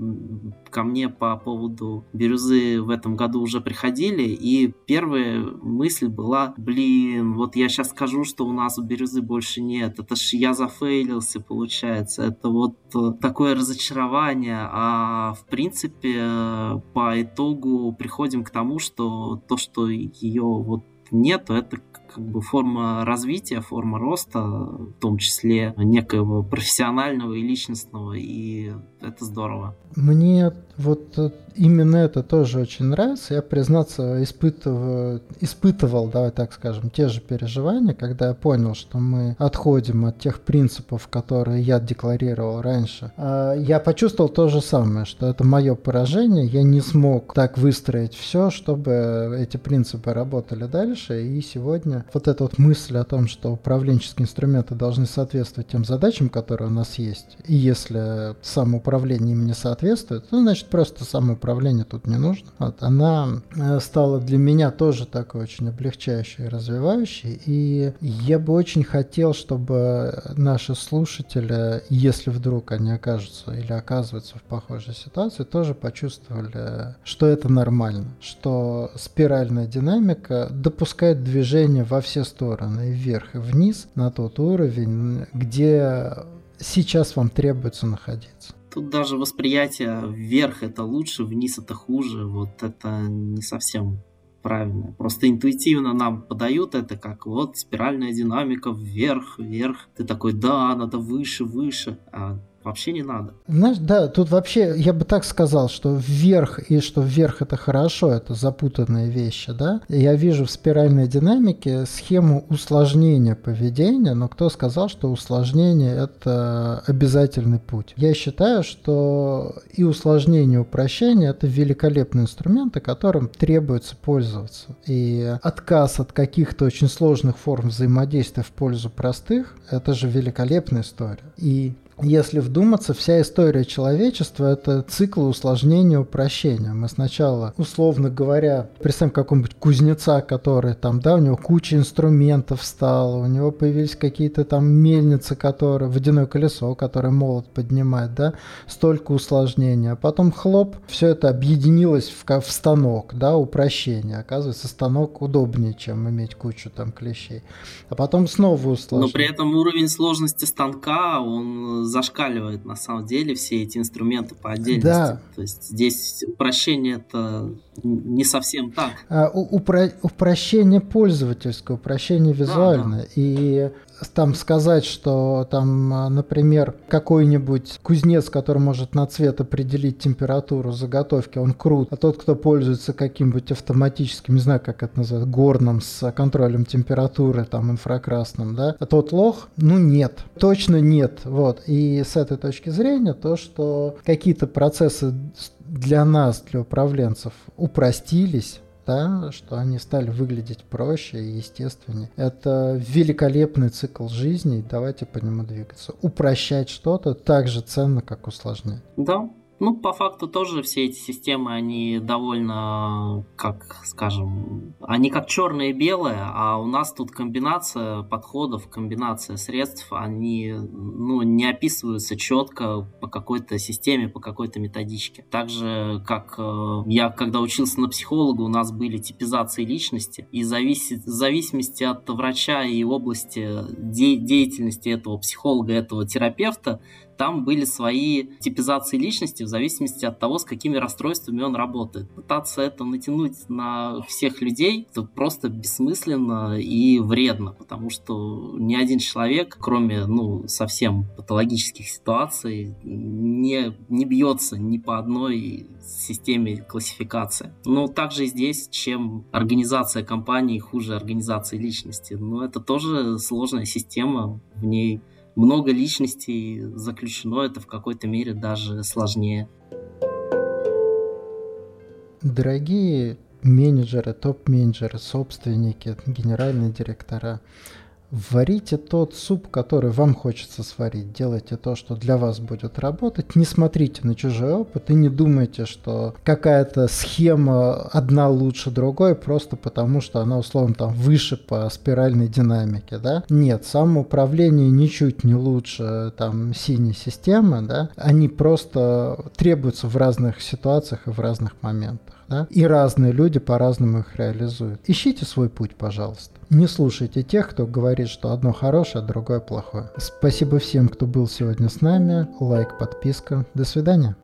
ко мне по поводу бирюзы в этом году уже приходили, и первая мысль была, блин, вот я сейчас скажу, что у нас у бирюзы больше нет, это ж я зафейлился, получается, это вот э, такое разочарование, а в принципе по итогу приходим к тому, что то, что ее вот нет, это как бы форма развития, форма роста, в том числе некоего профессионального и личностного, и это здорово. Мне вот именно это тоже очень нравится. Я, признаться, испытываю, испытывал, давай так скажем, те же переживания, когда я понял, что мы отходим от тех принципов, которые я декларировал раньше. А я почувствовал то же самое, что это мое поражение. Я не смог так выстроить все, чтобы эти принципы работали дальше. Дальше. И сегодня вот эта вот мысль о том, что управленческие инструменты должны соответствовать тем задачам, которые у нас есть. И если самоуправление им не соответствует, то значит просто самоуправление тут не нужно. Вот, она э, стала для меня тоже такой очень облегчающей и развивающей. И я бы очень хотел, чтобы наши слушатели, если вдруг они окажутся или оказываются в похожей ситуации, тоже почувствовали, что это нормально, что спиральная динамика допускает движение во все стороны, и вверх, и вниз, на тот уровень, где сейчас вам требуется находиться. Тут даже восприятие вверх это лучше, вниз это хуже. Вот это не совсем правильно. Просто интуитивно нам подают это как вот спиральная динамика вверх, вверх. Ты такой, да, надо выше, выше. А вообще не надо. Знаешь, да, тут вообще, я бы так сказал, что вверх и что вверх это хорошо, это запутанные вещи, да. Я вижу в спиральной динамике схему усложнения поведения, но кто сказал, что усложнение это обязательный путь? Я считаю, что и усложнение, и упрощение это великолепные инструменты, которым требуется пользоваться. И отказ от каких-то очень сложных форм взаимодействия в пользу простых, это же великолепная история. И если вдуматься, вся история человечества – это цикл усложнения упрощения. Мы сначала, условно говоря, представим какого-нибудь кузнеца, который там, да, у него куча инструментов стало, у него появились какие-то там мельницы, которые, водяное колесо, которое молот поднимает, да, столько усложнения. А потом хлоп, все это объединилось в, в станок, да, упрощение. Оказывается, станок удобнее, чем иметь кучу там клещей. А потом снова усложнение. Но при этом уровень сложности станка, он зашкаливает на самом деле все эти инструменты по отдельности. Да. То есть здесь упрощение это не совсем так. А, упро- упрощение пользовательское, упрощение визуальное. Да, да. И там сказать, что там, например, какой-нибудь кузнец, который может на цвет определить температуру заготовки, он крут, а тот, кто пользуется каким-нибудь автоматическим, не знаю, как это называют, горным с контролем температуры, там, инфракрасным, да, а тот лох, ну, нет, точно нет, вот. И с этой точки зрения то, что какие-то процессы для нас, для управленцев, упростились, да, что они стали выглядеть проще и естественнее. Это великолепный цикл жизни, давайте по нему двигаться. Упрощать что-то так же ценно, как усложнять. Да, ну, по факту тоже все эти системы, они довольно, как скажем, они как черное и белое, а у нас тут комбинация подходов, комбинация средств, они ну, не описываются четко по какой-то системе, по какой-то методичке. Так как э, я, когда учился на психолога, у нас были типизации личности, и зависит, в зависимости от врача и области де- деятельности этого психолога, этого терапевта, там были свои типизации личности в зависимости от того, с какими расстройствами он работает. Пытаться это натянуть на всех людей, это просто бессмысленно и вредно, потому что ни один человек, кроме ну, совсем патологических ситуаций, не, не бьется ни по одной системе классификации. Но также и здесь, чем организация компании хуже организации личности. Но это тоже сложная система, в ней много личностей заключено, это в какой-то мере даже сложнее. Дорогие менеджеры, топ-менеджеры, собственники, генеральные директора – Варите тот суп, который вам хочется сварить. Делайте то, что для вас будет работать. Не смотрите на чужой опыт и не думайте, что какая-то схема одна лучше другой, просто потому что она, условно, там выше по спиральной динамике, да? Нет, самоуправление ничуть не лучше там синей системы, да? Они просто требуются в разных ситуациях и в разных моментах да? и разные люди по-разному их реализуют. Ищите свой путь, пожалуйста. Не слушайте тех, кто говорит, что одно хорошее, а другое плохое. Спасибо всем, кто был сегодня с нами. Лайк, подписка. До свидания.